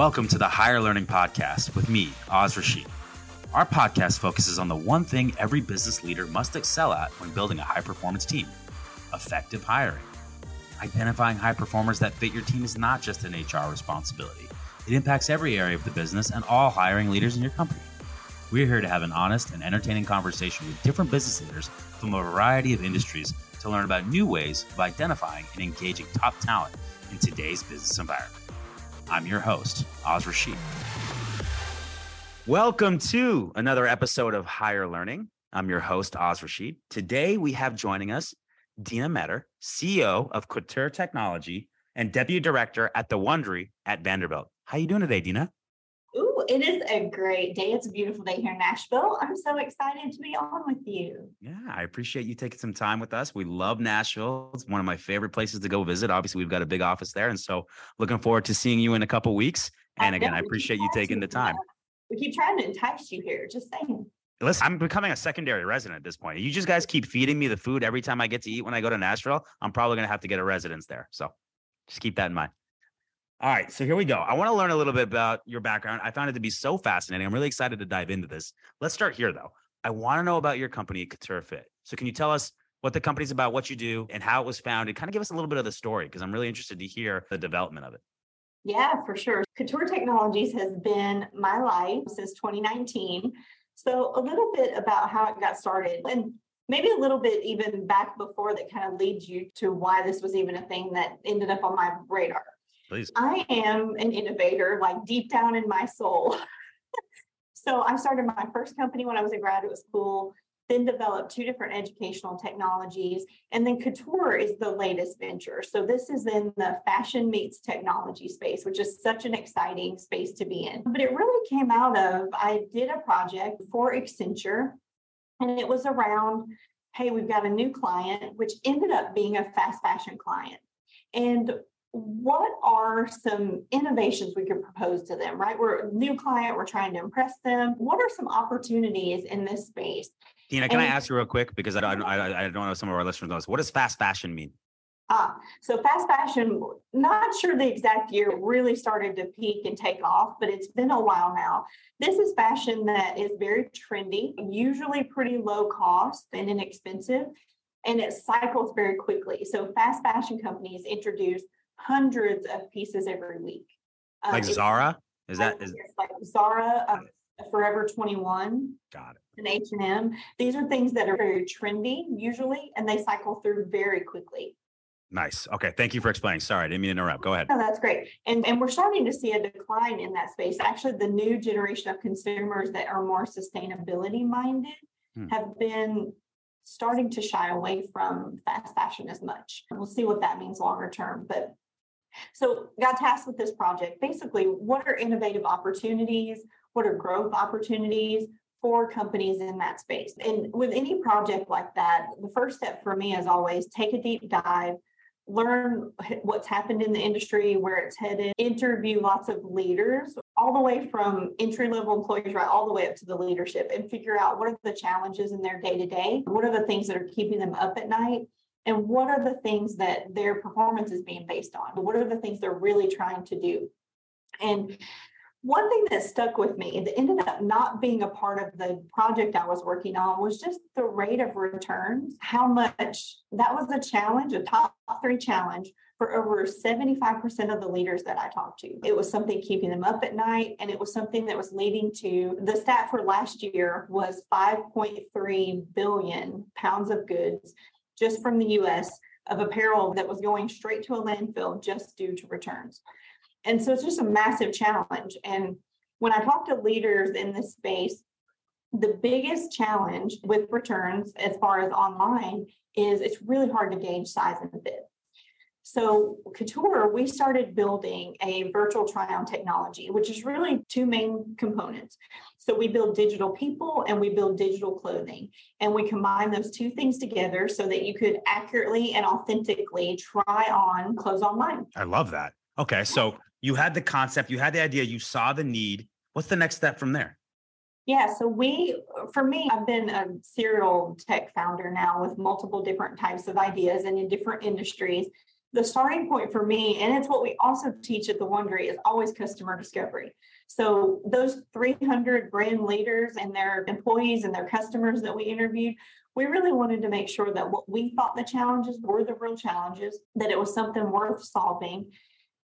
Welcome to the Higher Learning Podcast with me, Oz Rashid. Our podcast focuses on the one thing every business leader must excel at when building a high performance team effective hiring. Identifying high performers that fit your team is not just an HR responsibility, it impacts every area of the business and all hiring leaders in your company. We're here to have an honest and entertaining conversation with different business leaders from a variety of industries to learn about new ways of identifying and engaging top talent in today's business environment. I'm your host, Oz Rashid. Welcome to another episode of Higher Learning. I'm your host, Oz Rashid. Today we have joining us Deanna Meador, CEO of Couture Technology and Deputy Director at the Wond'ry at Vanderbilt. How you doing today, Dina? Ooh, it is a great day. It's a beautiful day here in Nashville. I'm so excited to be on with you. Yeah, I appreciate you taking some time with us. We love Nashville. It's one of my favorite places to go visit. Obviously, we've got a big office there. And so looking forward to seeing you in a couple weeks. And again, I appreciate you taking the time. We keep trying to entice you here, just saying. Listen, I'm becoming a secondary resident at this point. You just guys keep feeding me the food every time I get to eat when I go to Nashville. I'm probably going to have to get a residence there. So just keep that in mind. All right, so here we go. I want to learn a little bit about your background. I found it to be so fascinating. I'm really excited to dive into this. Let's start here, though. I want to know about your company, Couture Fit. So, can you tell us what the company's about, what you do, and how it was founded? Kind of give us a little bit of the story because I'm really interested to hear the development of it. Yeah, for sure. Couture Technologies has been my life since 2019. So, a little bit about how it got started and maybe a little bit even back before that kind of leads you to why this was even a thing that ended up on my radar. Please. I am an innovator, like deep down in my soul. so I started my first company when I was in graduate school, then developed two different educational technologies. And then Couture is the latest venture. So this is in the fashion meets technology space, which is such an exciting space to be in. But it really came out of I did a project for Accenture, and it was around hey, we've got a new client, which ended up being a fast fashion client. And what are some innovations we could propose to them, right? We're a new client, we're trying to impress them. What are some opportunities in this space? Tina, can and, I ask you real quick because I don't, I, I don't know some of our listeners knows. What does fast fashion mean? Ah, so fast fashion, not sure the exact year really started to peak and take off, but it's been a while now. This is fashion that is very trendy, usually pretty low cost and inexpensive, and it cycles very quickly. So fast fashion companies introduce hundreds of pieces every week. Um, like Zara? Is that is like Zara, um, Forever 21. Got it. And H&M. These are things that are very trendy usually, and they cycle through very quickly. Nice. Okay. Thank you for explaining. Sorry, I didn't mean to interrupt. Go ahead. No, that's great. And, and we're starting to see a decline in that space. Actually, the new generation of consumers that are more sustainability minded hmm. have been starting to shy away from fast fashion as much. We'll see what that means longer term. But so got tasked with this project. Basically, what are innovative opportunities? What are growth opportunities for companies in that space? And with any project like that, the first step for me is always take a deep dive, learn what's happened in the industry, where it's headed, interview lots of leaders, all the way from entry level employees, right, all the way up to the leadership, and figure out what are the challenges in their day to day, what are the things that are keeping them up at night, and what are the things that their performance is being based on what are the things they're really trying to do and one thing that stuck with me that ended up not being a part of the project I was working on was just the rate of returns, how much that was a challenge, a top three challenge for over 75% of the leaders that I talked to. It was something keeping them up at night, and it was something that was leading to the stat for last year was 5.3 billion pounds of goods just from the US of apparel that was going straight to a landfill just due to returns. And so it's just a massive challenge. And when I talk to leaders in this space, the biggest challenge with returns as far as online is it's really hard to gauge size and fit. So, Couture, we started building a virtual try on technology, which is really two main components. So, we build digital people and we build digital clothing. And we combine those two things together so that you could accurately and authentically try on clothes online. I love that. Okay. So, you had the concept, you had the idea, you saw the need. What's the next step from there? Yeah, so we, for me, I've been a serial tech founder now with multiple different types of ideas and in different industries. The starting point for me, and it's what we also teach at the Wond'ry, is always customer discovery. So those 300 brand leaders and their employees and their customers that we interviewed, we really wanted to make sure that what we thought the challenges were the real challenges, that it was something worth solving,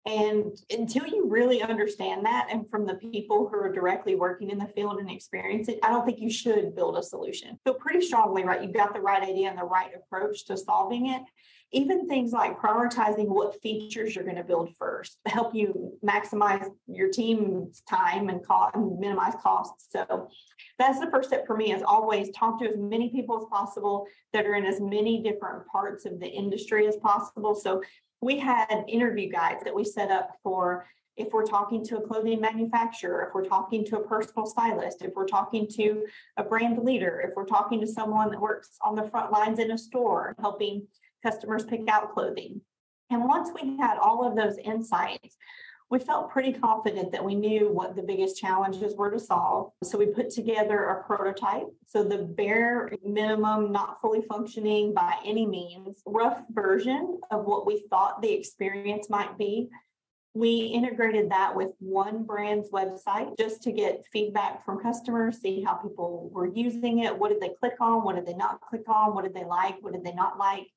and until you really understand that, and from the people who are directly working in the field and experience it, I don't think you should build a solution. Feel pretty strongly, right? You've got the right idea and the right approach to solving it. Even things like prioritizing what features you're going to build first help you maximize your team's time and cost and minimize costs. So that's the first step for me is always talk to as many people as possible that are in as many different parts of the industry as possible. So we had interview guides that we set up for if we're talking to a clothing manufacturer, if we're talking to a personal stylist, if we're talking to a brand leader, if we're talking to someone that works on the front lines in a store, helping customers pick out clothing. And once we had all of those insights, we felt pretty confident that we knew what the biggest challenges were to solve. So we put together a prototype. So the bare minimum, not fully functioning by any means, rough version of what we thought the experience might be. We integrated that with one brand's website just to get feedback from customers, see how people were using it. What did they click on? What did they not click on? What did they like? What did they not like?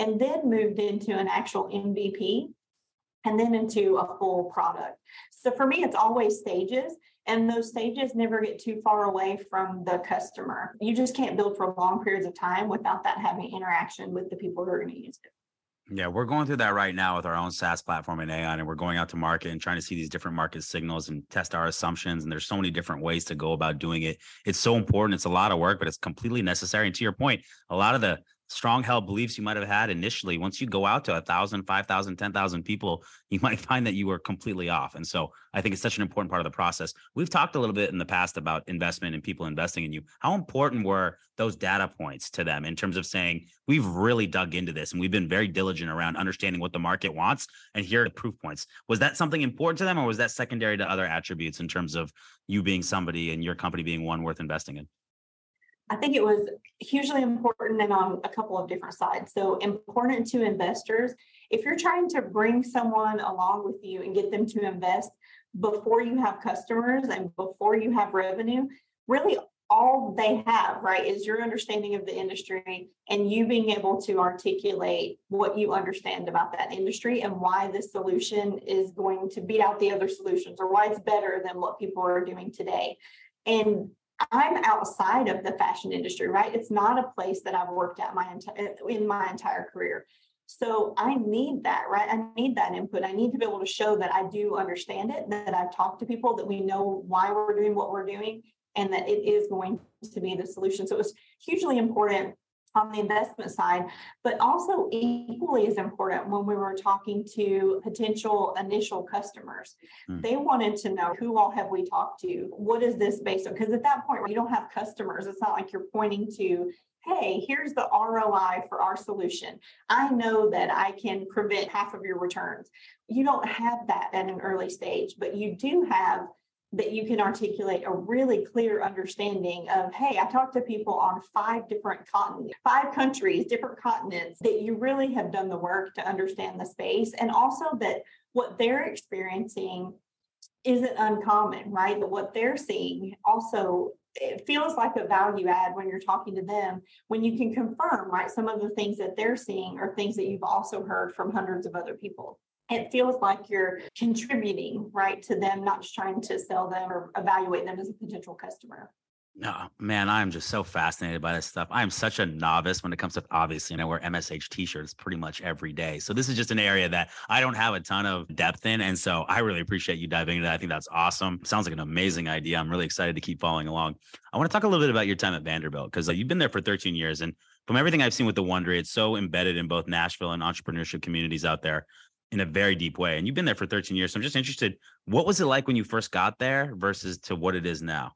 And then moved into an actual MVP and then into a full product. So for me, it's always stages, and those stages never get too far away from the customer. You just can't build for long periods of time without that having interaction with the people who are going to use it. Yeah, we're going through that right now with our own SaaS platform in Aon, and we're going out to market and trying to see these different market signals and test our assumptions. And there's so many different ways to go about doing it. It's so important. It's a lot of work, but it's completely necessary. And to your point, a lot of the strong held beliefs you might have had initially once you go out to a thousand five thousand ten thousand people you might find that you were completely off. And so i think it's such an important part of the process. We've talked a little bit in the past about investment and people investing in you. How important were those data points to them in terms of saying we've really dug into this and we've been very diligent around understanding what the market wants and here are the proof points. Was that something important to them or was that secondary to other attributes in terms of you being somebody and your company being one worth investing in I think it was hugely important and on a couple of different sides. So, important to investors, if you're trying to bring someone along with you and get them to invest before you have customers and before you have revenue, really all they have, right, is your understanding of the industry and you being able to articulate what you understand about that industry and why this solution is going to beat out the other solutions or why it's better than what people are doing today. And I'm outside of the fashion industry, right? It's not a place that I've worked at my entire in my entire career. So I need that, right? I need that input. I need to be able to show that I do understand it, that I've talked to people, that we know why we're doing what we're doing, and that it is going to be the solution. So it was hugely important on the investment side, but also equally as important when we were talking to potential initial customers. Mm. They wanted to know who all have we talked to? What is this based on? Because at that point, you don't have customers. It's not like you're pointing to, hey, here's the ROI for our solution. I know that I can prevent half of your returns. You don't have that at an early stage, but you do have that you can articulate a really clear understanding of hey i talked to people on five different continents five countries different continents that you really have done the work to understand the space and also that what they're experiencing isn't uncommon right? That what they're seeing also it feels like a value add when you're talking to them when you can confirm right some of the things that they're seeing are things that you've also heard from hundreds of other people it feels like you're contributing right to them not just trying to sell them or evaluate them as a potential customer no, man, I'm just so fascinated by this stuff. I am such a novice when it comes to obviously, and I wear MSH t-shirts pretty much every day. So this is just an area that I don't have a ton of depth in. And so I really appreciate you diving into that. I think that's awesome. Sounds like an amazing idea. I'm really excited to keep following along. I want to talk a little bit about your time at Vanderbilt because uh, you've been there for 13 years. And from everything I've seen with the Wond'ry, it's so embedded in both Nashville and entrepreneurship communities out there in a very deep way. And you've been there for 13 years. So I'm just interested, what was it like when you first got there versus to what it is now?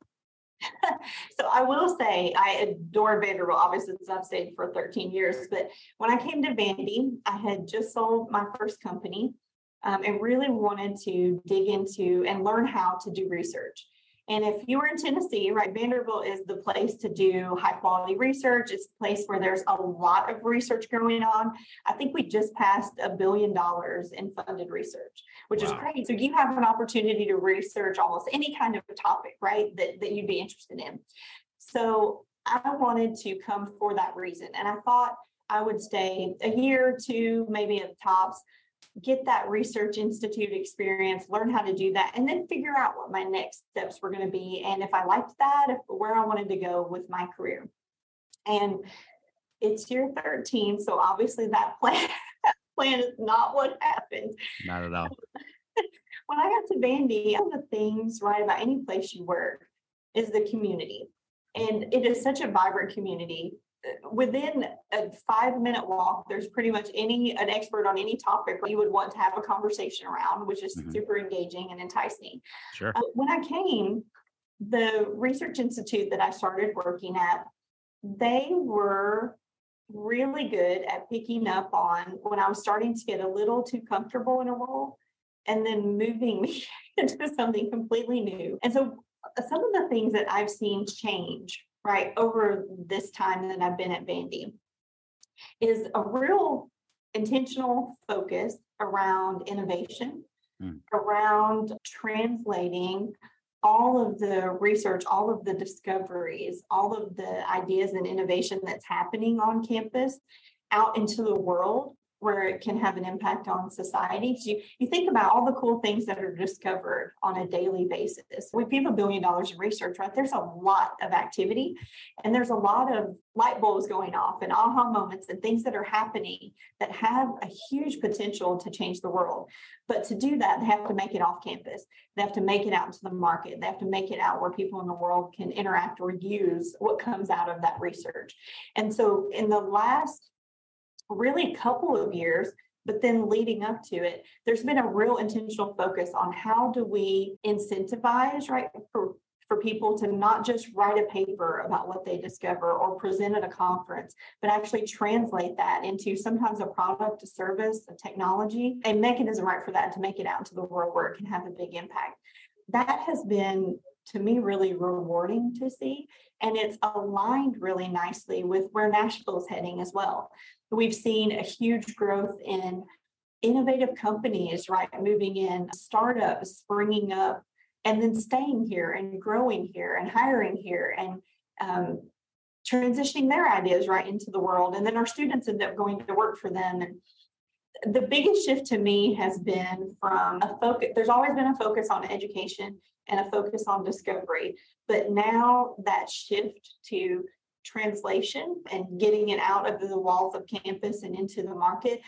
so I will say I adore Vanderbilt, obviously, since I've stayed for 13 years. But when I came to Vandy, I had just sold my first company um, and really wanted to dig into and learn how to do research. And if you were in Tennessee, right, Vanderbilt is the place to do high quality research. It's a place where there's a lot of research going on. I think we just passed a billion dollars in funded research, which wow. is great. So you have an opportunity to research almost any kind of topic, right, that, that you'd be interested in. So I wanted to come for that reason. And I thought I would stay a year or two, maybe at the tops, get that research institute experience, learn how to do that, and then figure out what my next steps were going to be. And if I liked that, if, where I wanted to go with my career. And it's year 13. So obviously that plan, that plan is not what happened. Not at all. when I got to Vandy, one of the things right about any place you work is the community. And it is such a vibrant community within a five minute walk, there's pretty much any an expert on any topic you would want to have a conversation around, which is mm-hmm. super engaging and enticing. Sure. Uh, when I came, the research institute that I started working at, they were really good at picking up on when I was starting to get a little too comfortable in a role and then moving me into something completely new. And so uh, some of the things that I've seen change right, over this time that I've been at Vandy is a real intentional focus around innovation, mm. around translating all of the research, all of the discoveries, all of the ideas and innovation that's happening on campus out into the world where it can have an impact on society. So you, you think about all the cool things that are discovered on a daily basis. Have a billion dollars in research, right, there's a lot of activity and there's a lot of light bulbs going off and aha moments and things that are happening that have a huge potential to change the world. But to do that, they have to make it off campus. They have to make it out into the market. They have to make it out where people in the world can interact or use what comes out of that research. And so in the last really a couple of years but then leading up to it there's been a real intentional focus on how do we incentivize right for for people to not just write a paper about what they discover or present at a conference, but actually translate that into sometimes a product, a service, a technology, a mechanism right for that to make it out into the world where it can have a big impact. That has been to me really rewarding to see. And it's aligned really nicely with where Nashville is heading as well. We've seen a huge growth in innovative companies, right, moving in, startups springing up, and then staying here and growing here and hiring here and um, transitioning their ideas right into the world. And then our students end up going to work for them. And the biggest shift to me has been from a focus, there's always been a focus on education and a focus on discovery. But now that shift to translation and getting it out of the walls of campus and into the market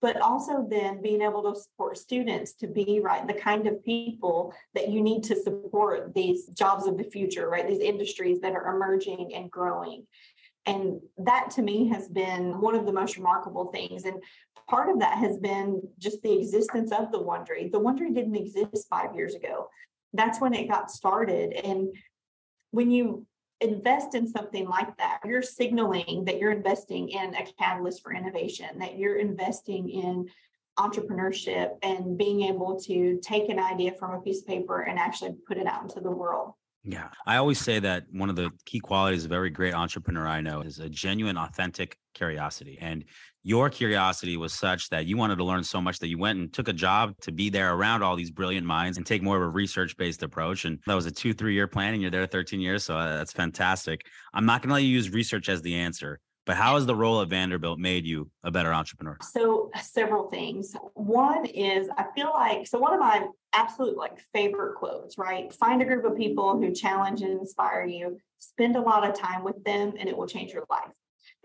but also then being able to support students to be right the kind of people that you need to support these jobs of the future right these industries that are emerging and growing and that to me has been one of the most remarkable things. And part of that has been just the existence of the Wond'ry. The Wond'ry didn't exist five years ago. That's when it got started. And when you invest in something like that, you're signaling that you're investing in a catalyst for innovation, that you're investing in entrepreneurship and being able to take an idea from a piece of paper and actually put it out into the world. Yeah. I always say that one of the key qualities of every great entrepreneur I know is a genuine, authentic curiosity. And your curiosity was such that you wanted to learn so much that you went and took a job to be there around all these brilliant minds and take more of a research based approach. And that was a two, three year plan, and you're there 13 years. So uh, that's fantastic. I'm not going to let you use research as the answer. But how has the role of Vanderbilt made you a better entrepreneur? So uh, several things. One is I feel like so one of my absolute like favorite quotes, right? Find a group of people who challenge and inspire you, spend a lot of time with them, and it will change your life.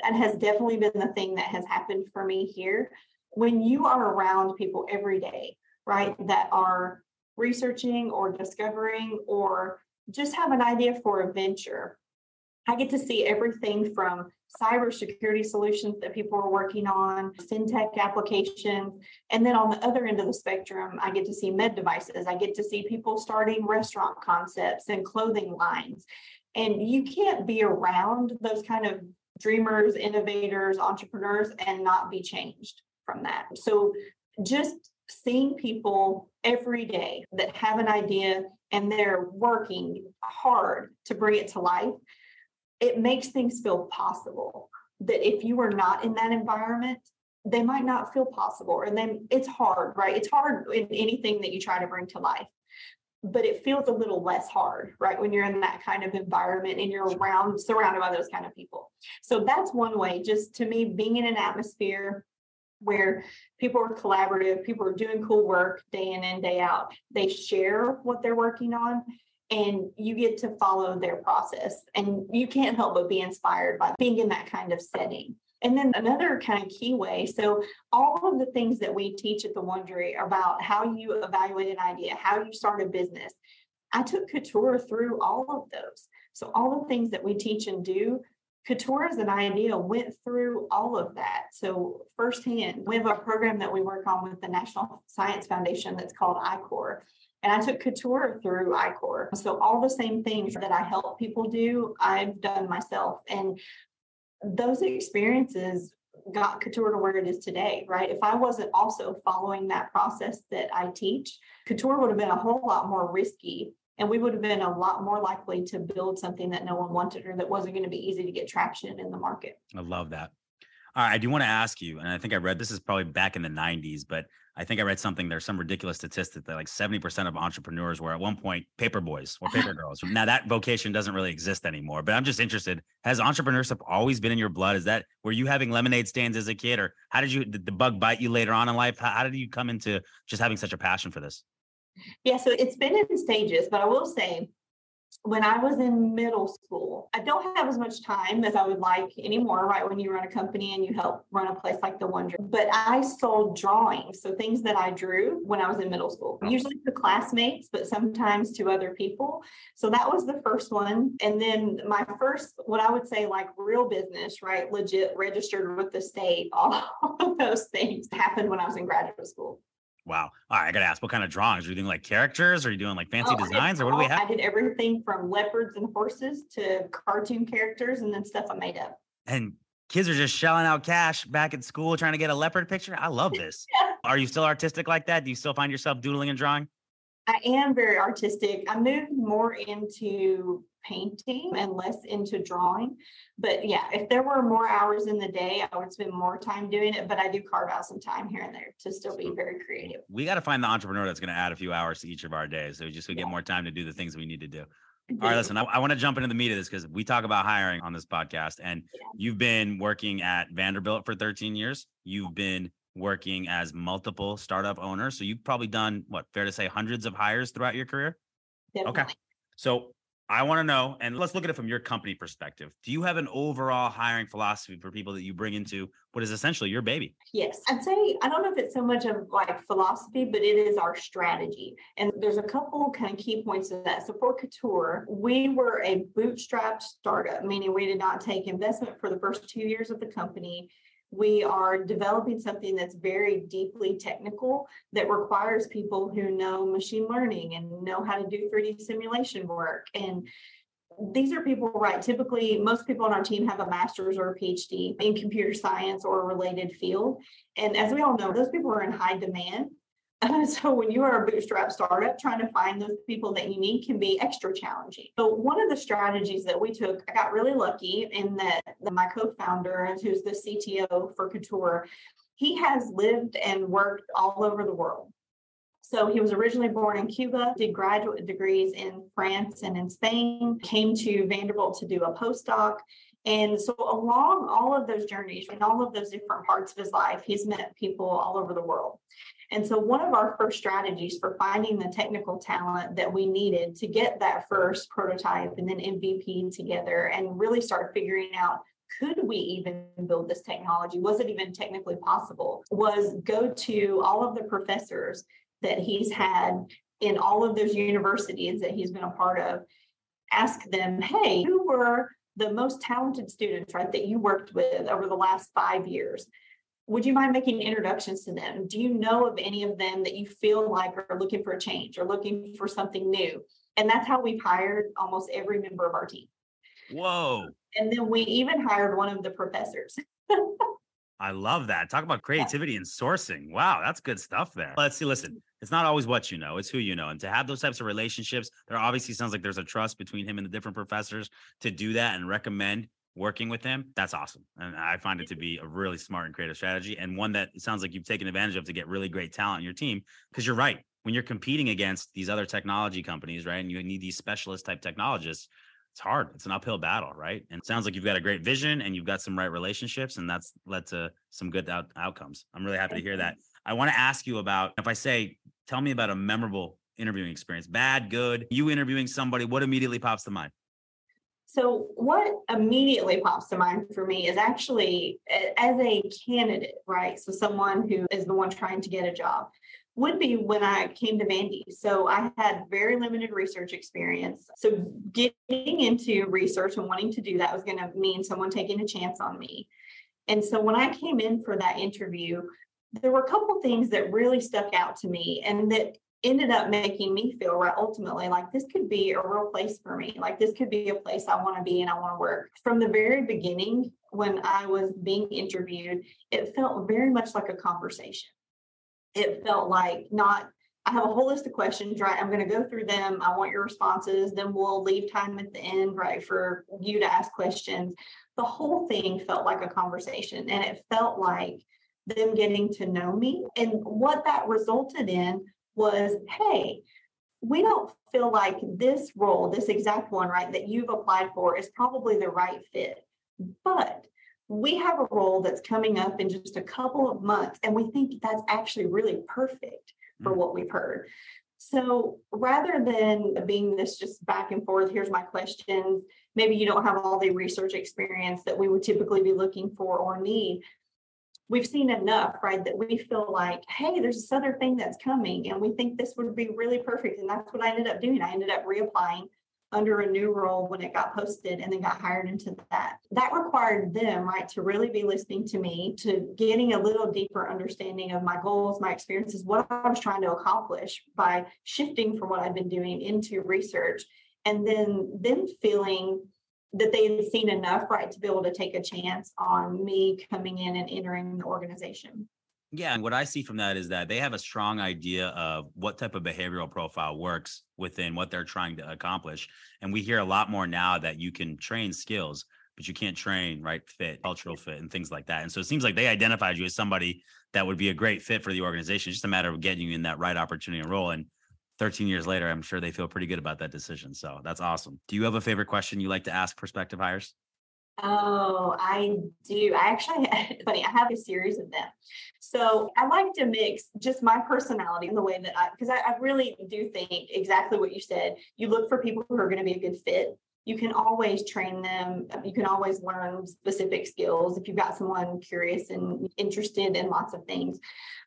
That has definitely been the thing that has happened for me here. When you are around people every day, right, that are researching or discovering or just have an idea for a venture, I get to see everything from cybersecurity solutions that people are working on, fintech applications. And then on the other end of the spectrum, I get to see med devices. I get to see people starting restaurant concepts and clothing lines. And you can't be around those kind of dreamers, innovators, entrepreneurs, and not be changed from that. So just seeing people every day that have an idea and they're working hard to bring it to life, it makes things feel possible. That if you are not in that environment, they might not feel possible. And then it's hard, right? It's hard in anything that you try to bring to life but it feels a little less hard, right? When you're in that kind of environment and you're around, surrounded by those kind of people. So that's one way, just to me, being in an atmosphere where people are collaborative, people are doing cool work day in and day out. They share what they're working on and you get to follow their process. And you can't help but be inspired by being in that kind of setting. And then another kind of key way. So, all of the things that we teach at the Wond'ry about how you evaluate an idea, how you start a business, I took Couture through all of those. So, all the things that we teach and do, Couture as an idea went through all of that. So, firsthand, we have a program that we work on with the National Science Foundation that's called I-Corps. And I took couture through I-Corps. So all the same things that I help people do, I've done myself. And those experiences got couture to where it is today, right? If I wasn't also following that process that I teach, couture would have been a whole lot more risky and we would have been a lot more likely to build something that no one wanted or that wasn't going to be easy to get traction in the market. I love that. All right, I do want to ask you, and I think I read this is probably back in the 90s, but I think I read something. There's some ridiculous statistic that like 70% of entrepreneurs were at one point paper boys or paper girls. Now that vocation doesn't really exist anymore. But I'm just interested: Has entrepreneurship always been in your blood? Is that were you having lemonade stands as a kid, or how did you did the bug bite you later on in life? How, how did you come into just having such a passion for this? Yeah, so it's been in stages, but I will say when I was in middle school, I don't have as much time as I would like anymore, right? When you run a company and you help run a place like the Wonder. But I sold drawings. So things that I drew when I was in middle school, oh. usually to classmates, but sometimes to other people. So that was the first one. And then my first, what I would say, like real business, right? Legit registered with the state, all of those things happened when I was in graduate school. Wow. All right. I got to ask, what kind of drawings? Are you doing like characters? Are you doing like fancy oh, designs or what do we have? I did everything from leopards and horses to cartoon characters and then stuff I made up. And kids are just shelling out cash back at school trying to get a leopard picture. I love this. yeah. Are you still artistic like that? Do you still find yourself doodling and drawing? I am very artistic. I moved more into painting and less into drawing. But yeah, if there were more hours in the day, I would spend more time doing it. But I do carve out some time here and there to still be very creative. We got to find the entrepreneur that's going to add a few hours to each of our days. So we just we yeah. get more time to do the things we need to do. All right, listen, I, I want to jump into the meat of this because we talk about hiring on this podcast. And yeah. you've been working at Vanderbilt for 13 years. You've been working as multiple startup owners. So you've probably done what fair to say hundreds of hires throughout your career. Definitely. Okay. So I want to know, and let's look at it from your company perspective. Do you have an overall hiring philosophy for people that you bring into what is essentially your baby? Yes. I'd say, I don't know if it's so much of like philosophy, but it is our strategy. And there's a couple kind of key points of that. So for Couture, we were a bootstrapped startup, meaning we did not take investment for the first two years of the company we are developing something that's very deeply technical that requires people who know machine learning and know how to do 3D simulation work. And these are people, right? Typically, most people on our team have a master's or a PhD in computer science or a related field. And as we all know, those people are in high demand. so when you are a bootstrap startup, trying to find those people that you need can be extra challenging. So one of the strategies that we took, I got really lucky in that my co-founder, who's the CTO for Couture, he has lived and worked all over the world. So he was originally born in Cuba, did graduate degrees in France and in Spain, came to Vanderbilt to do a postdoc. And so, along all of those journeys and all of those different parts of his life, he's met people all over the world. And so, one of our first strategies for finding the technical talent that we needed to get that first prototype and then MVP together and really start figuring out could we even build this technology? Was it even technically possible? Was go to all of the professors that he's had in all of those universities that he's been a part of, ask them, hey, who were the most talented students, right, that you worked with over the last five years? Would you mind making introductions to them? Do you know of any of them that you feel like are looking for a change or looking for something new? And that's how we've hired almost every member of our team. Whoa. And then we even hired one of the professors. I love that. Talk about creativity and sourcing. Wow, that's good stuff there. Let's see. Listen, it's not always what you know, it's who you know. And to have those types of relationships, there obviously sounds like there's a trust between him and the different professors to do that and recommend working with him. That's awesome. And I find it to be a really smart and creative strategy and one that sounds like you've taken advantage of to get really great talent in your team. Because you're right. When you're competing against these other technology companies, right? And you need these specialist type technologists, it's hard. It's an uphill battle, right? And it sounds like you've got a great vision and you've got some right relationships, and that's led to some good out- outcomes. I'm really happy to hear that. I want to ask you about if I say, tell me about a memorable interviewing experience, bad, good, you interviewing somebody, what immediately pops to mind? So, what immediately pops to mind for me is actually as a candidate, right? So, someone who is the one trying to get a job would be when I came to Vandy. So I had very limited research experience. So getting into research and wanting to do that was going to mean someone taking a chance on me. And so when I came in for that interview, there were a couple things that really stuck out to me and that ended up making me feel right ultimately like this could be a real place for me like this could be a place i want to be and i want to work from the very beginning when i was being interviewed it felt very much like a conversation it felt like not I have a whole list of questions, right? I'm going to go through them. I want your responses. Then we'll leave time at the end, right, for you to ask questions. The whole thing felt like a conversation and it felt like them getting to know me. And what that resulted in was hey, we don't feel like this role, this exact one, right, that you've applied for is probably the right fit. But we have a role that's coming up in just a couple of months, and we think that's actually really perfect for mm-hmm. what we've heard. So rather than being this just back and forth, here's my questions, maybe you don't have all the research experience that we would typically be looking for or need. We've seen enough, right, that we feel like, hey, there's this other thing that's coming, and we think this would be really perfect. And that's what I ended up doing. I ended up reapplying under a new role when it got posted and then got hired into that. That required them, right, to really be listening to me, to getting a little deeper understanding of my goals, my experiences, what I was trying to accomplish by shifting from what I'd been doing into research. And then them feeling that they had seen enough, right, to be able to take a chance on me coming in and entering the organization. Yeah. And what I see from that is that they have a strong idea of what type of behavioral profile works within what they're trying to accomplish. And we hear a lot more now that you can train skills, but you can't train right fit, cultural fit, and things like that. And so it seems like they identified you as somebody that would be a great fit for the organization. It's just a matter of getting you in that right opportunity and role. And 13 years later, I'm sure they feel pretty good about that decision. So that's awesome. Do you have a favorite question you like to ask prospective hires? Oh, I do. I actually, funny, I have a series of them. So I like to mix just my personality in the way that I, because I, I really do think exactly what you said. You look for people who are going to be a good fit you can always train them. Um, you can always learn specific skills if you've got someone curious and interested in lots of things.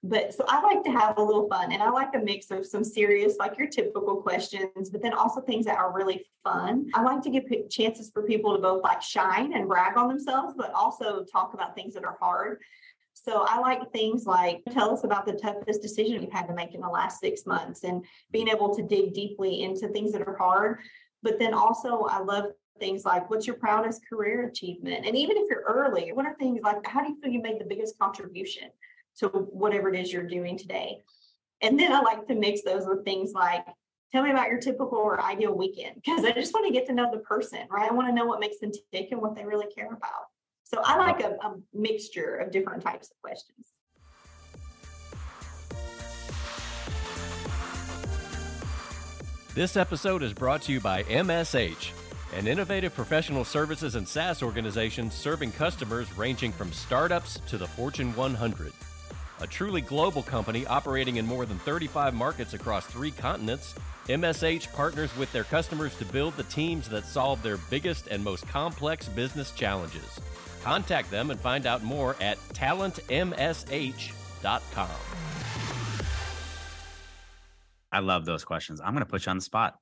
But so I like to have a little fun and I like a mix of some serious, like your typical questions, but then also things that are really fun. I like to give chances for people to both like shine and brag on themselves, but also talk about things that are hard. So I like things like tell us about the toughest decision you've had to make in the last six months and being able to dig deeply into things that are hard. But then also, I love things like what's your proudest career achievement? And even if you're early, what are things like how do you feel you made the biggest contribution to whatever it is you're doing today? And then I like to mix those with things like tell me about your typical or ideal weekend because I just want to get to know the person, right? I want to know what makes them tick and what they really care about. So I like a, a mixture of different types of questions. This episode is brought to you by MSH, an innovative professional services and SaaS organization serving customers ranging from startups to the Fortune 100. A truly global company operating in more than 35 markets across three continents, MSH partners with their customers to build the teams that solve their biggest and most complex business challenges. Contact them and find out more at talentmsh.com. I love those questions. I'm going to put you on the spot.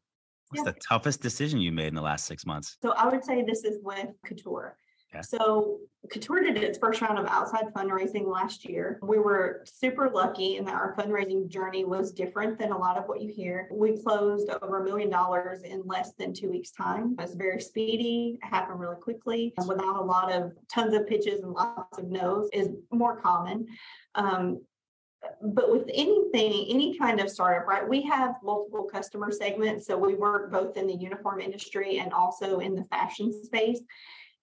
What's yeah. the toughest decision you made in the last six months? So I would say this is with Couture. Okay. So Couture did its first round of outside fundraising last year. We were super lucky in that our fundraising journey was different than a lot of what you hear. We closed over a million dollars in less than two weeks' time. It was very speedy, happened really quickly, without a lot of tons of pitches and lots of no's is more common. Um, but with anything, any kind of startup, right? We have multiple customer segments. So we work both in the uniform industry and also in the fashion space.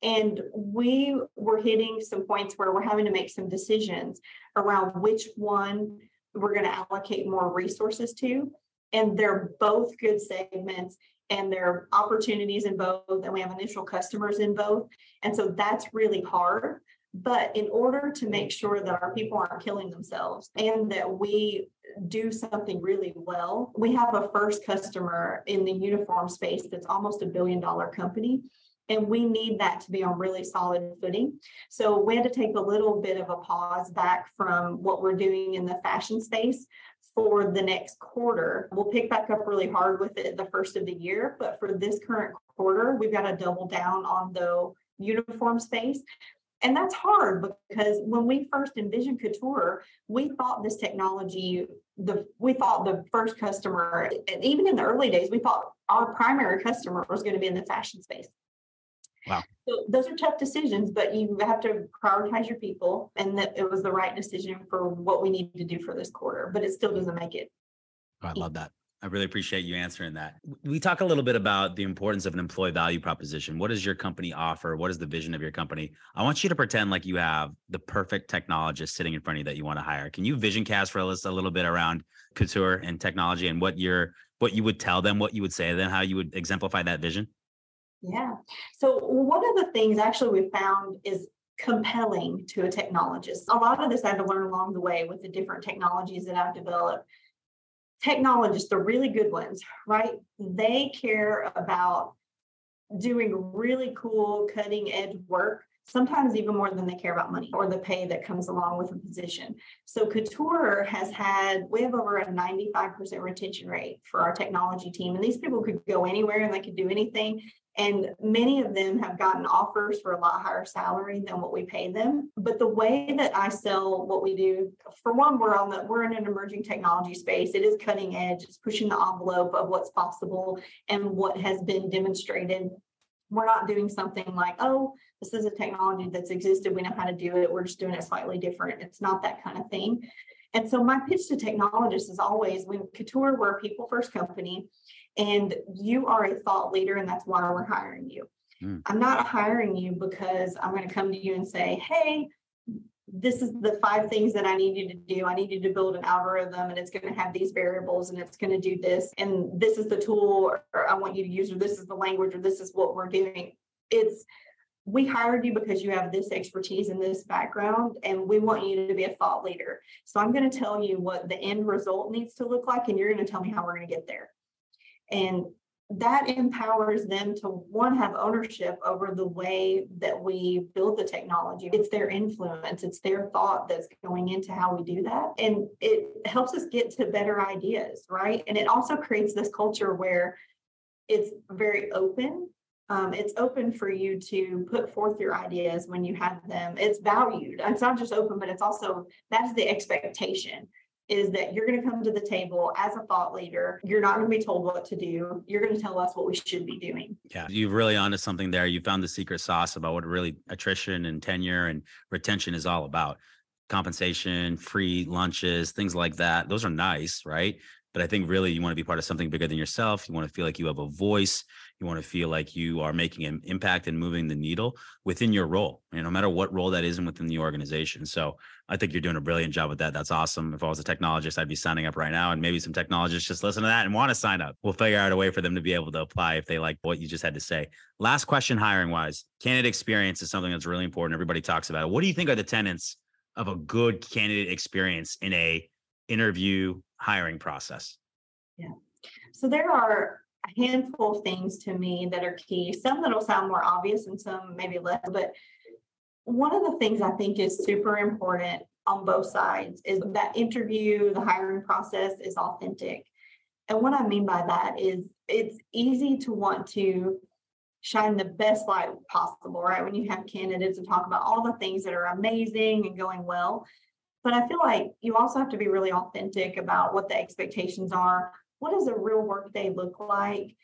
And we were hitting some points where we're having to make some decisions around which one we're going to allocate more resources to. And they're both good segments and there are opportunities in both, and we have initial customers in both. And so that's really hard. But in order to make sure that our people aren't killing themselves and that we do something really well, we have a first customer in the uniform space that's almost a billion dollar company and we need that to be on really solid footing. So we had to take a little bit of a pause back from what we're doing in the fashion space for the next quarter. We'll pick back up really hard with it the first of the year, but for this current quarter, we've got to double down on the uniform space. And that's hard because when we first envisioned couture, we thought this technology, the we thought the first customer, and even in the early days, we thought our primary customer was going to be in the fashion space. Wow. So those are tough decisions, but you have to prioritize your people, and that it was the right decision for what we need to do for this quarter. But it still doesn't make it. I love that. I really appreciate you answering that. We talk a little bit about the importance of an employee value proposition. What does your company offer? What is the vision of your company? I want you to pretend like you have the perfect technologist sitting in front of you that you want to hire. Can you vision cast for us a little bit around couture and technology and what you're what you would tell them, what you would say to them, how you would exemplify that vision? Yeah. So one of the things actually we found is compelling to a technologist. A lot of this I had to learn along the way with the different technologies that I've developed. Technologists, the really good ones, right? They care about doing really cool cutting edge work sometimes even more than they care about money or the pay that comes along with a position. So Couture has had, we have over a 95% retention rate for our technology team. And these people could go anywhere and they could do anything. And many of them have gotten offers for a lot higher salary than what we pay them. But the way that I sell what we do, for one, we're on the we're in an emerging technology space. It is cutting edge, it's pushing the envelope of what's possible and what has been demonstrated. We're not doing something like, oh, this is a technology that's existed. We know how to do it. We're just doing it slightly different. It's not that kind of thing. And so my pitch to technologists is always when Couture, we're a people first company and you are a thought leader and that's why we're hiring you mm. i'm not hiring you because i'm going to come to you and say hey this is the five things that I need you to do. I need you to build an algorithm and it's going to have these variables and it's going to do this. And this is the tool or I want you to use, or this is the language, or this is what we're doing. It's we hired you because you have this expertise and this background, and we want you to be a thought leader. So I'm going to tell you what the end result needs to look like, and you're going to tell me how we're going to get there. And that empowers them to one have ownership over the way that we build the technology. It's their influence. It's their thought that's going into how we do that. And it helps us get to better ideas right? And it also creates this culture where it's very open. Um, it's open for you to put forth your ideas when you have them. It's valued. It's not just open but it's also that's the expectation is that you're going to come to the table as a thought leader. You're not going to be told what to do. You're going to tell us what we should be doing. Yeah, you've really onto something there. You found the secret sauce about what really attrition and tenure and retention is all about. Compensation, free lunches, things like that. Those are nice, right? But I think really you want to be part of something bigger than yourself. You want to feel like you have a voice. You want to feel like you are making an impact and moving the needle within your role, know, no matter what role that is within the organization. So I think you're doing a brilliant job with that. That's awesome. If I was a technologist, I'd be signing up right now. And maybe some technologists just listen to that and want to sign up. We'll figure out a way for them to be able to apply if they like what you just had to say. Last question, hiring wise, candidate experience is something that's really important. Everybody talks about it. What do you think are the tenets of a good candidate experience in a interview hiring process? Yeah. So there are a handful of things to me that are key. Some that'll sound more obvious and some maybe less. But one of the things I think is super important on both sides is that interview, the hiring process is authentic. And what I mean by that is it's easy to want to shine the best light possible, right? When you have candidates and talk about all the things that are amazing and going well. But I feel like you also have to be really authentic about what the expectations are. What does a real workday look like?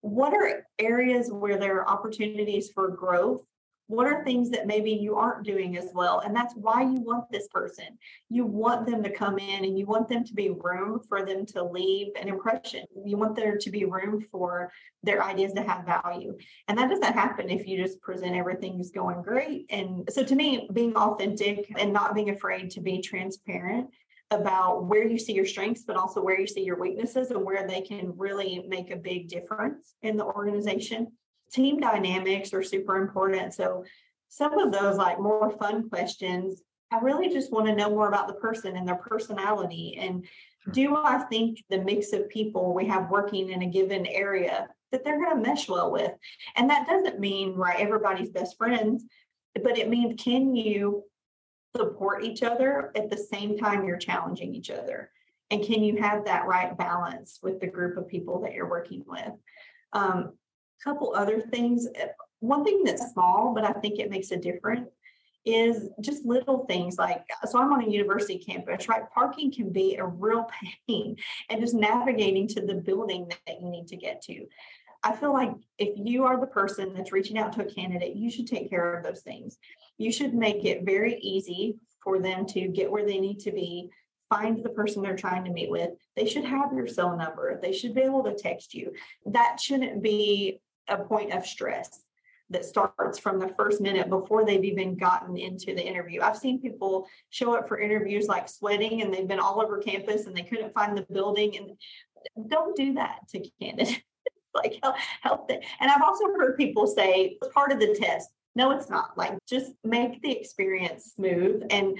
What are areas where there are opportunities for growth what are things that maybe you aren't doing as well? And that's why you want this person. You want them to come in and you want them to be room for them to leave an impression. You want there to be room for their ideas to have value. And that doesn't happen if you just present everything is going great. And so to me, being authentic and not being afraid to be transparent about where you see your strengths, but also where you see your weaknesses and where they can really make a big difference in the organization team dynamics are super important. So some of those like more fun questions, I really just want to know more about the person and their personality. And do I think the mix of people we have working in a given area that they're going to mesh well with? And that doesn't mean right everybody's best friends, but it means can you support each other at the same time you're challenging each other? And can you have that right balance with the group of people that you're working with? Um, couple other things. Eh, one thing that's small, but I think it makes a difference is just little things like so I'm on a university campus, right? Parking can be a real pain and just navigating to the building that you need to get to. I feel like if you are the person that's reaching out to a candidate, you should take care of those things. You should make it very easy for them to get where they need to be, find the person they're trying to meet with. They should have your cell number. They should be able to text you. That shouldn't be a point of stress that starts from the first minute before they've even gotten into the interview. I've seen people show up for interviews like sweating and they've been all over campus and they couldn't find the building and don't do that to candidates. like help, help. And I've also heard people say it's part of the test. No, it's not. Like just make the experience smooth and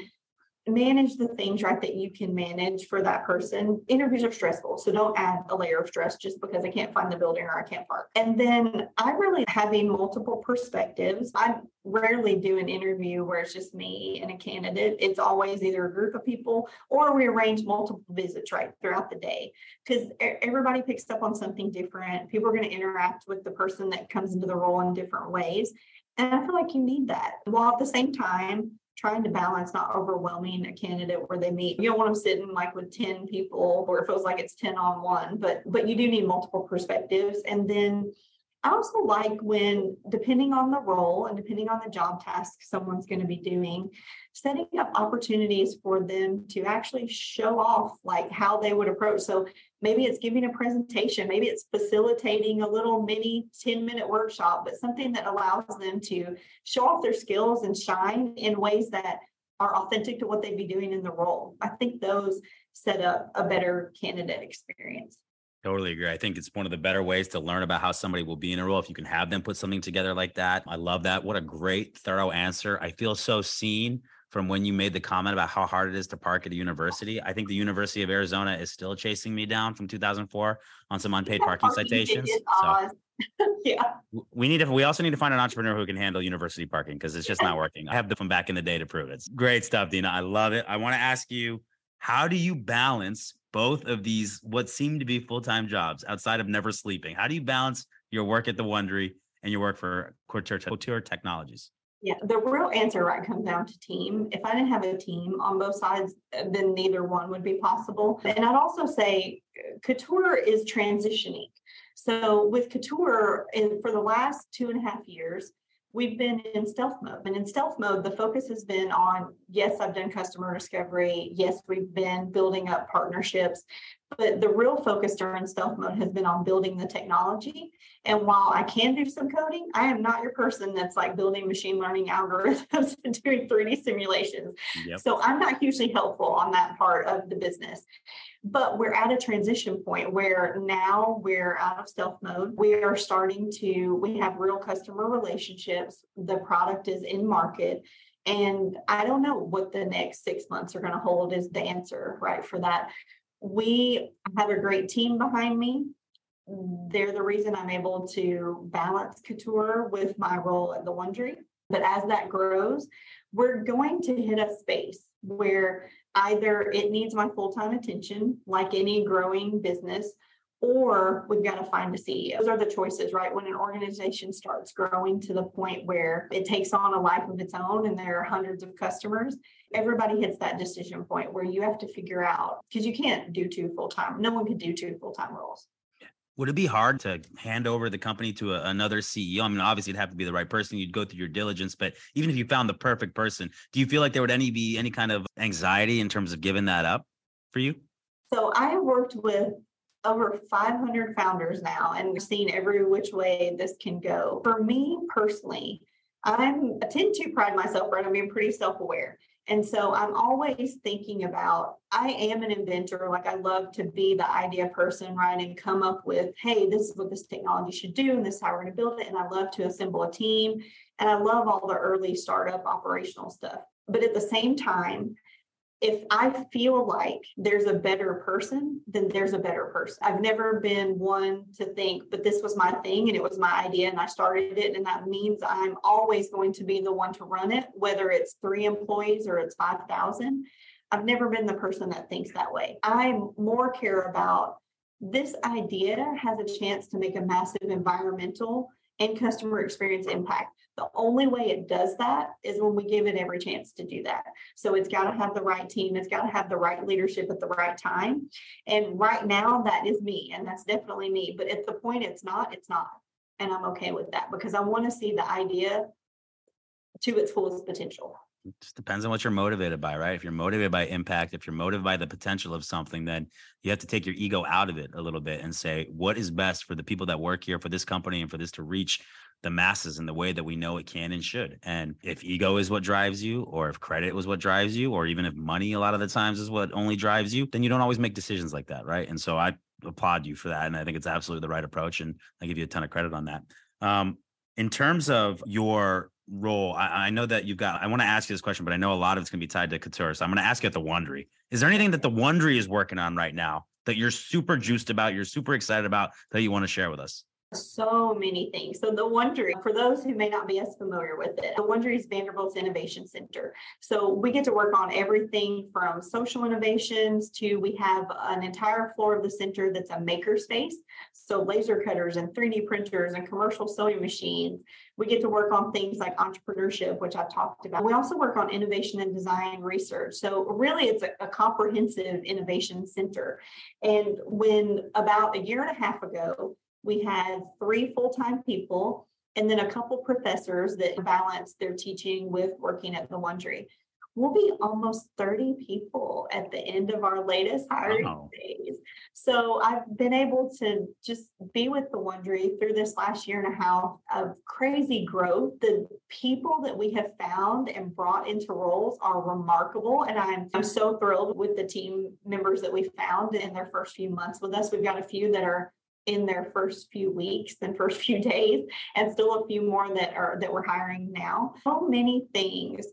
manage the things right that you can manage for that person. Interviews are stressful, so don't add a layer of stress just because I can't find the building or I can't park. And then I really having multiple perspectives. I rarely do an interview where it's just me and a candidate. It's always either a group of people or we arrange multiple visits right throughout the day because everybody picks up on something different. People are going to interact with the person that comes into the role in different ways. And I feel like you need that while at the same time trying to balance not overwhelming a candidate where they meet. You don't want them sitting like with 10 people where it feels like it's 10 on one, but but you do need multiple perspectives. And then I also like when, depending on the role and depending on the job task someone's going to be doing, setting up opportunities for them to actually show off like how they would approach. So maybe it's giving a presentation, maybe it's facilitating a little mini 10 minute workshop, but something that allows them to show off their skills and shine in ways that are authentic to what they'd be doing in the role. I think those set up a better candidate experience. Totally agree. I think it's one of the better ways to learn about how somebody will be in a role if you can have them put something together like that. I love that. What a great, thorough answer. I feel so seen from when you made the comment about how hard it is to park at a university. I think the University of Arizona is still chasing me down from 2004 on some unpaid parking citations. So yeah. We need to we also need to find an entrepreneur who can handle university parking because it's just not working. I have the from back in the day to prove it. It's great stuff, Deanna. I love it. I want to ask you, how do you balance both of these what seem to be full-time jobs outside of never sleeping how do you balance your work at the Wond'ry and your work for couture, couture technologies yeah the real answer right comes down to team. If i didn't have a team on both sides then neither one would be possible. And i'd also say couture is transitioning. So with couture for the last two and a half years we've been in stealth mode. And in stealth mode, the focus has been on yes, I've done customer discovery. Yes, we've been building up partnerships. But the real focus during stealth mode has been on building the technology. And while I can do some coding, I am not your person that's like building machine learning algorithms and doing 3D simulations. Yep. So I'm not hugely helpful on that part of the business. But we're at a transition point where now we're out of stealth mode. We are starting to, we have real customer relationships. The product is in market. And I don't know what the next six months are going to hold is the answer, right, for that. We have a great team behind me. They're the reason I'm able to balance couture with my role at the Wond'ry. But as that grows, we're going to hit a space where either it needs my full time attention, like any growing business, or we've got to find a CEO. Those are the choices, right? When an organization starts growing to the point where it takes on a life of its own and there are hundreds of customers, everybody hits that decision point where you have to figure out because you can't do two full time. No one could do two full time roles. Would it be hard to hand over the company to a, another CEO? I mean, obviously, it'd have to be the right person. You'd go through your diligence, but even if you found the perfect person, do you feel like there would any be any kind of anxiety in terms of giving that up for you? So I have worked with over 500 founders now and seen every which way this can go. For me personally, I'm I tend to pride myself on being pretty self-aware. And so I'm always thinking about, I am an inventor. Like I love to be the idea person, right? And come up with, hey, this is what this technology should do, and this is how we're going to build it. And I love to assemble a team. And I love all the early startup operational stuff. But at the same time, if I feel like there's a better person, then there's a better person. I've never been one to think, but this was my thing and it was my idea and I started it. And that means I'm always going to be the one to run it, whether it's three employees or it's 5,000. I've never been the person that thinks that way. I more care about this idea has a chance to make a massive environmental and customer experience impact. The only way it does that is when we give it every chance to do that. So it's got to have the right team, it's got to have the right leadership at the right time. And right now, that is me, and that's definitely me. But at the point it's not, it's not. And I'm okay with that because I want to see the idea to its fullest potential. It just depends on what you're motivated by, right? If you're motivated by impact, if you're motivated by the potential of something, then you have to take your ego out of it a little bit and say, what is best for the people that work here, for this company, and for this to reach the masses in the way that we know it can and should. And if ego is what drives you, or if credit was what drives you, or even if money a lot of the times is what only drives you, then you don't always make decisions like that. Right. And so I applaud you for that. And I think it's absolutely the right approach. And I give you a ton of credit on that. Um, in terms of your role, I, I know that you've got, I want to ask you this question, but I know a lot of it's going to be tied to couture. So I'm going to ask you at the Wond'ry. Is there anything that the Wond'ry is working on right now that you're super juiced about, you're super excited about that you want to share with us? So many things. So the Wond'ry, for those who may not be as familiar with it, the Wond'ry is Vanderbilt's Innovation Center. So we get to work on everything from social innovations to we have an entire floor of the center that's a maker space. So laser cutters and 3D printers and commercial sewing machines. We get to work on things like entrepreneurship, which I've talked about. We also work on innovation and design research. So really it's a, a comprehensive innovation center. And when about a year and a half ago, we had three full-time people and then a couple professors that balance their teaching with working at the Wond'ry. We'll be almost 30 people at the end of our latest hiring wow. phase. So I've been able to just be with the Wond'ry through this last year and a half of crazy growth. The people that we have found and brought into roles are remarkable. And I'm, I'm so thrilled with the team members that we found in their first few months with us. We've got a few that are in their first few weeks and first few days and still a few more that are that we're hiring now so many things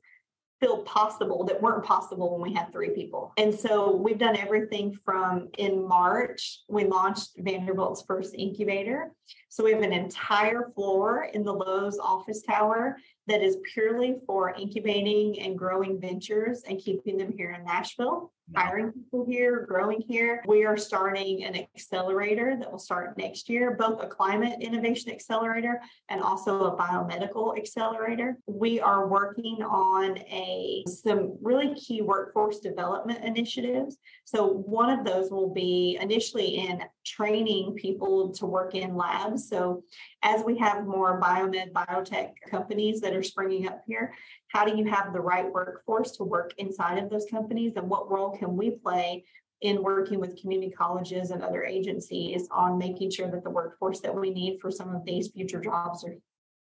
feel possible that weren't possible when we had three people. And so we've done everything from in March, we launched Vanderbilt's first incubator. So we have an entire floor in the Loews office tower that is purely for incubating and growing ventures and keeping them here in Nashville hiring people here, growing here. We are starting an accelerator that will start next year, both a climate innovation accelerator and also a biomedical accelerator. We are working on a some really key workforce development initiatives. So one of those will be initially in training people to work in labs. So as we have more biomed biotech companies that are springing up here, how do you have the right workforce to work inside of those companies and what role can we play in working with community colleges and other agencies on making sure that the workforce that we need for some of these future jobs are,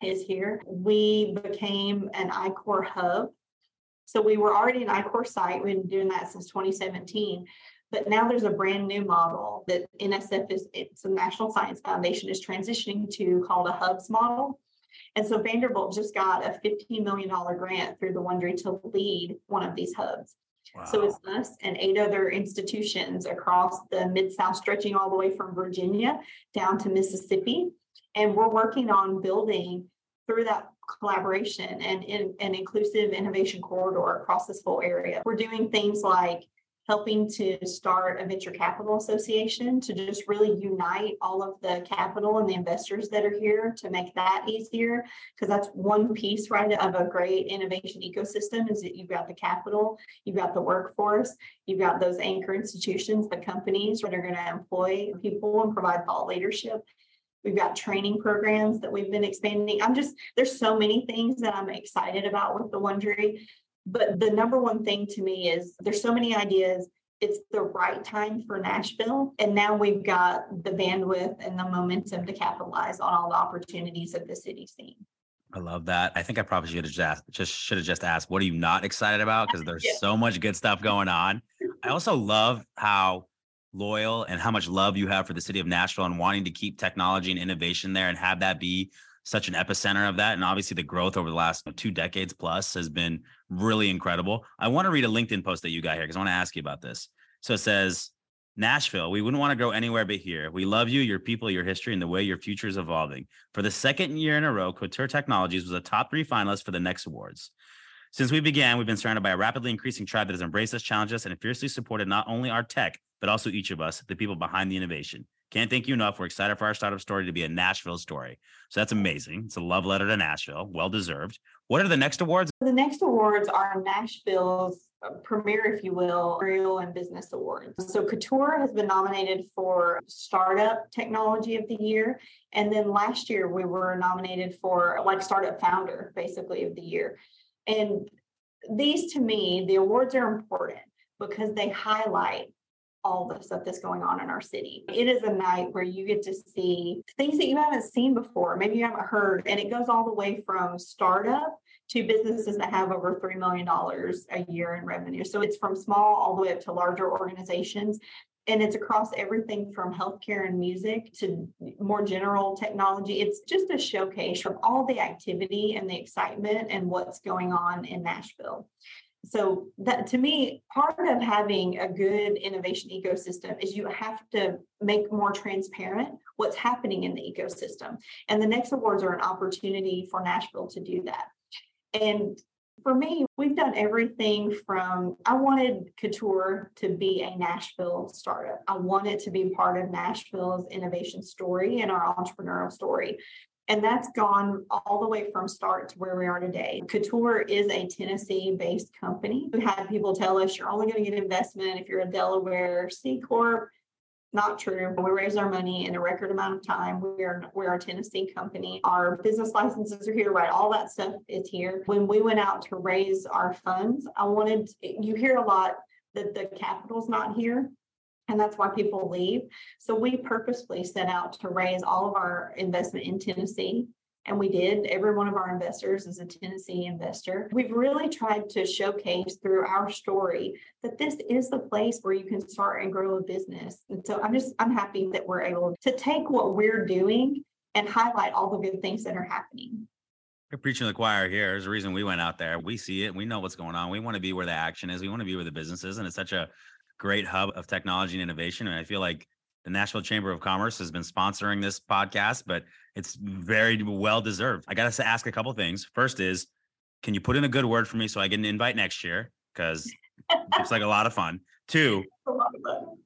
is here. We became an I-Corps hub. So we were already an I-Corps site. We've been doing that since 2017. But now there's a brand new model that NSF is, it's a National Science Foundation is transitioning to called a hubs model. And so Vanderbilt just got a $15 million grant through the Wond'ry to lead one of these hubs. Wow. So it's us and eight other institutions across the Mid South, stretching all the way from Virginia down to Mississippi. And we're working on building through that collaboration and in an inclusive innovation corridor across this whole area. We're doing things like helping to start a venture capital association to just really unite all of the capital and the investors that are here to make that easier because that's one piece right of a great innovation ecosystem is that you've got the capital you've got the workforce you've got those anchor institutions the companies that are going to employ people and provide thought leadership We've got training programs that we've been expanding. I'm just, there's so many things that I'm excited about with the Wond'ry. But the number one thing to me is there's so many ideas. It's the right time for Nashville. And now we've got the bandwidth and the momentum to capitalize on all the opportunities that the city's seeing. I love that. I think I probably should have just asked, just should have just asked, what are you not excited about? Because there's yeah. so much good stuff going on. I also love how loyal and how much love you have for the city of Nashville and wanting to keep technology and innovation there and have that be such an epicenter of that. And obviously, the growth over the last two decades plus has been really incredible. I want to read a LinkedIn post that you got here because I want to ask you about this. So it says, Nashville, we wouldn't want to go anywhere but here. We love you, your people, your history, and the way your future is evolving. For the second year in a row, Couture Technologies was a top three finalist for the next awards. Since we began, we've been surrounded by a rapidly increasing tribe that has embraced us, challenged us, and fiercely supported not only our tech, but also each of us, the people behind the innovation. Can't thank you enough. We're excited for our startup story to be a Nashville story. So that's amazing. It's a love letter to Nashville. Well deserved. What are the next awards? The next awards are Nashville's uh, premier, if you will, Real and Business Awards. So Couture has been nominated for Startup Technology of the Year. And then last year we were nominated for like Startup Founder, basically, of the year. And these to me, the awards are important because they highlight all the stuff that's going on in our city. It is a night where you get to see things that you haven't seen before, maybe you haven't heard, and it goes all the way from startup to businesses that have over $3 million a year in revenue. So it's from small all the way up to larger organizations. And it's across everything from healthcare and music to more general technology. It's just a showcase of all the activity and the excitement and what's going on in Nashville so that to me part of having a good innovation ecosystem is you have to make more transparent what's happening in the ecosystem. And the next awards are an opportunity for nashville to do that. And for me we've done everything from i wanted couture to be a nashville startup. I wanted to be part of nashville's innovation story and our entrepreneurial story and that's gone all the way from start to where we are today. Couture is a Tennessee based company. We had people tell us you're only going to get investment if you're a Delaware C Corp. Not true. We raise our money in a record amount of time. We are we're a Tennessee company. Our business licenses are here, right? All that stuff is here. When we went out to raise our funds, I wanted you hear a lot that the capital's not here and that's why people leave. So we purposefully set out to raise all of our investment in Tennessee. And we did. Every one of our investors is a Tennessee investor. We've really tried to showcase through our story that this is the place where you can start and grow a business. And so I'm just, I'm happy that we're able to take what we're doing and highlight all the good things that are happening. You're preaching the choir here. There's a reason we went out there. We see it. We know what's going on. We want to be where the action is. We want to be where the business is. And it's such a great hub of technology and innovation. And I feel like the Nashville Chamber of Commerce has been sponsoring this podcast, but it's very well deserved. I got to ask a couple things. First is, can you put in a good word for me so I get an invite next year? Because it's like a lot of fun. Two,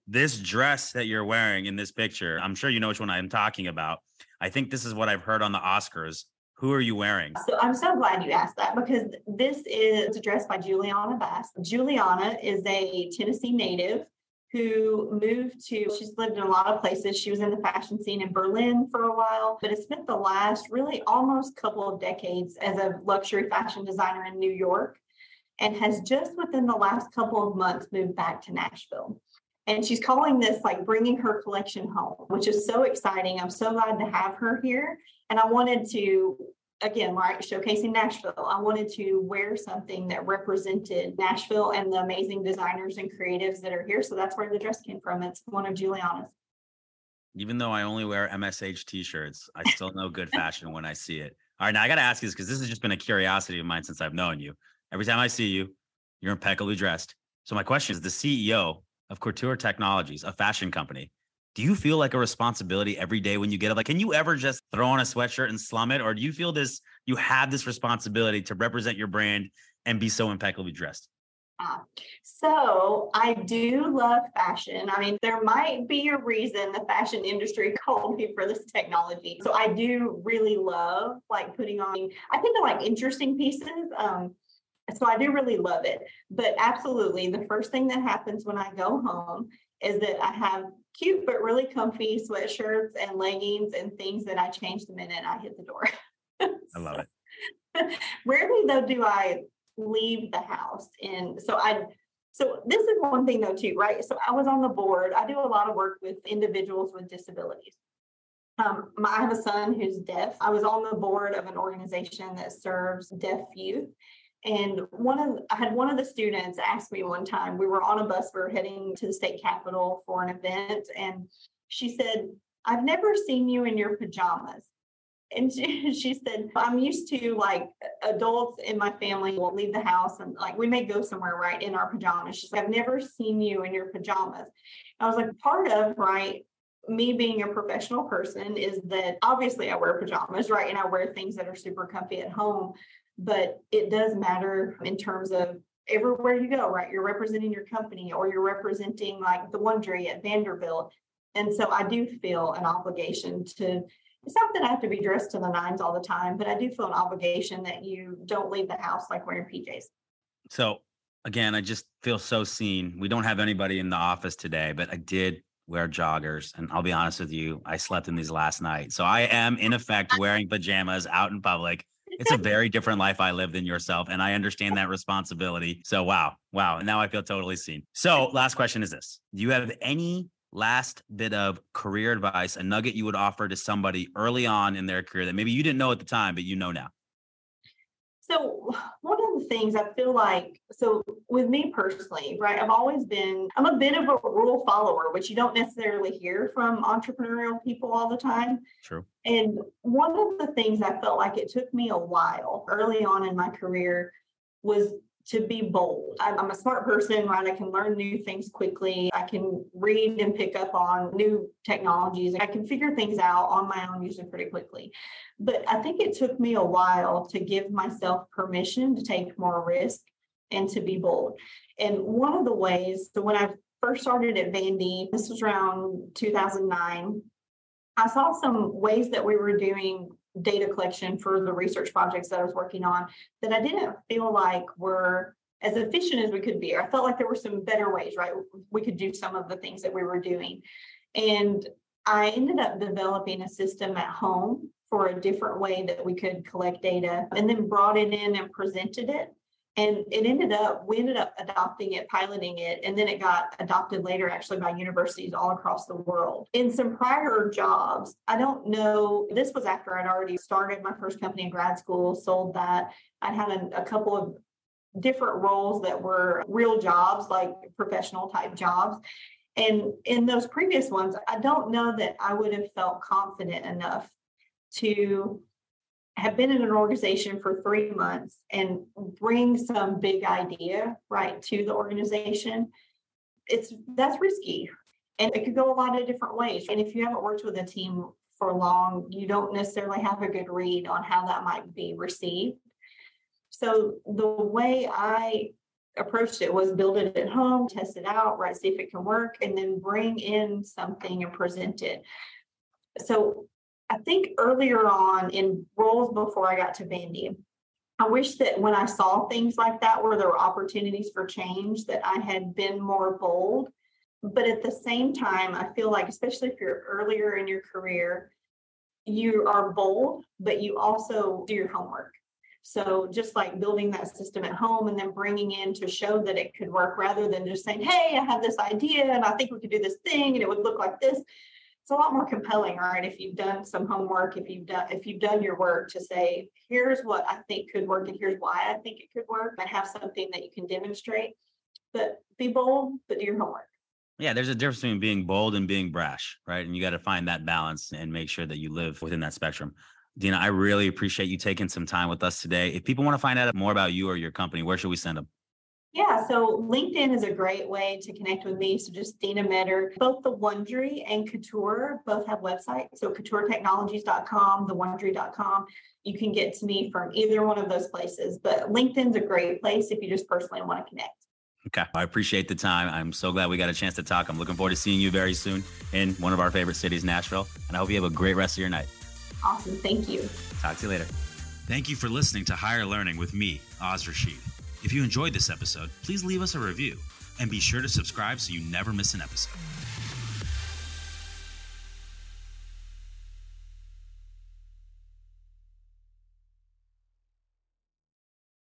this dress that you're wearing in this picture, I'm sure you know which one I'm talking about. I think this is what I've heard on the Oscars. Who are you wearing? So I'm so glad you asked that because this is addressed by Juliana Bass. Juliana is a Tennessee native who moved to, she's lived in a lot of places. She was in the fashion scene in Berlin for a while, but has spent the last really almost couple of decades as a luxury fashion designer in New York and has just within the last couple of months moved back to Nashville. And she's calling this like bringing her collection home, which is so exciting. I'm so glad to have her here. And I wanted to, again, like showcasing Nashville, I wanted to wear something that represented Nashville and the amazing designers and creatives that are here. So that's where the dress came from. It's one of Juliana's. Even though I only wear MSH t shirts, I still know good fashion when I see it. All right, now I got to ask you this because this has just been a curiosity of mine since I've known you. Every time I see you, you're impeccably dressed. So my question is the CEO of Couture Technologies, a fashion company, do you feel like a responsibility every day when you get up? Like, can you ever just throw on a sweatshirt and slum it? Or do you feel this, you have this responsibility to represent your brand and be so impeccably dressed? Ah, so I do love fashion. I mean, there might be a reason the fashion industry called me for this technology. So I do really love like putting on, I think they're like interesting pieces. Um, so I do really love it. But absolutely, the first thing that happens when I go home is that I have cute but really comfy sweatshirts and leggings and things that I change the minute I hit the door. I love it. Rarely though do I leave the house. And so I, so this is one thing though too, right? So I was on the board. I do a lot of work with individuals with disabilities. Um, my, I have a son who's deaf. I was on the board of an organization that serves deaf youth. And one of I had one of the students ask me one time, we were on a bus, we were heading to the state capitol for an event, and she said, I've never seen you in your pajamas. And she, she said i'm used to like adults in my family will leave the house and like we may go somewhere right in our pajamas. She's like i've never seen you in your pajamas. I was like part of right me being a professional person is that obviously i wear pajamas right and i wear things that are super comfy at home but it does matter in terms of everywhere you go right you're representing your company or you're representing like the Wond'ry at vanderbilt and so i do feel an obligation to it's not that I have to be dressed to the nines all the time, but I do feel an obligation that you don't leave the house like wearing PJs. So again, I just feel so seen. We don't have anybody in the office today, but I did wear joggers. And I'll be honest with you, I slept in these last night. So I am in effect wearing pajamas out in public. It's a very different life I live than yourself. And I understand that responsibility. So wow, wow. And now I feel totally seen. So last question is this. Do you have any last bit of career advice, a nugget you would offer to somebody early on in their career that maybe you didn't know at the time, but you know now? So, one of the things I feel like, so with me personally, right, I've always been, I'm a bit of a rule follower, which you don't necessarily hear from entrepreneurial people all the time. True. And one of the things I felt like it took me a while early on in my career was to be bold. I'm a smart person, right? I can learn new things quickly. I can read and pick up on new technologies. I can figure things out on my own usually pretty quickly. But I think it took me a while to give myself permission to take more risk and to be bold. And one of the ways, so when I first started at Vandy, this was around 2009, I saw some ways that we were doing data collection for the research projects that I was working on that I didn't feel like were as efficient as we could be. I felt like there were some better ways, right? We could do some of the things that we were doing. And I ended up developing a system at home for a different way that we could collect data and then brought it in and presented it and it ended up we ended up adopting it piloting it and then it got adopted later actually by universities all across the world. In some prior jobs i don't know this was after i'd already started my first company in grad school sold that. I had a, a couple of different roles that were real jobs like professional type jobs. And in those previous ones i don't know that i would have felt confident enough to have been in an organization for three months and bring some big idea right to the organization it's that's risky. And it could go a lot of different ways. And if you haven't worked with a team for long you don't necessarily have a good read on how that might be received. So the way i approached it was build it at home test it out right see if it can work and then bring in something and present it. So I think earlier on in roles before I got to Vandy, I wish that when I saw things like that where there were opportunities for change, that I had been more bold. But at the same time, I feel like, especially if you're earlier in your career, you are bold, but you also do your homework. So just like building that system at home and then bringing in to show that it could work rather than just saying, hey, I have this idea and I think we could do this thing and it would look like this it's a lot more compelling, right? If you've done some homework, if you've done if you've done your work to say, here's what I think could work and here's why I think it could work, and have something that you can demonstrate. But be bold, but do your homework. Yeah, there's a difference between being bold and being brash, right? And you got to find that balance and make sure that you live within that spectrum. Deanna, I really appreciate you taking some time with us today. If people want to find out more about you or your company, where should we send them? Yeah, so LinkedIn is a great way to connect with me. So just Deanna Meador. Both the Wond'ry and Couture both have websites. So couturetechnologies.com, the Wondery.com. You can get to me from either one of those places. But LinkedIn's a great place if you just personally want to connect. Okay. I appreciate the time. I'm so glad we got a chance to talk. I'm looking forward to seeing you very soon in one of our favorite cities, Nashville. And I hope you have a great rest of your night. Awesome. Thank you. Talk to you later. Thank you for listening to Hire Learning with me, Oz Rashid. If you enjoyed this episode, please leave us a review and be sure to subscribe so you never miss an episode.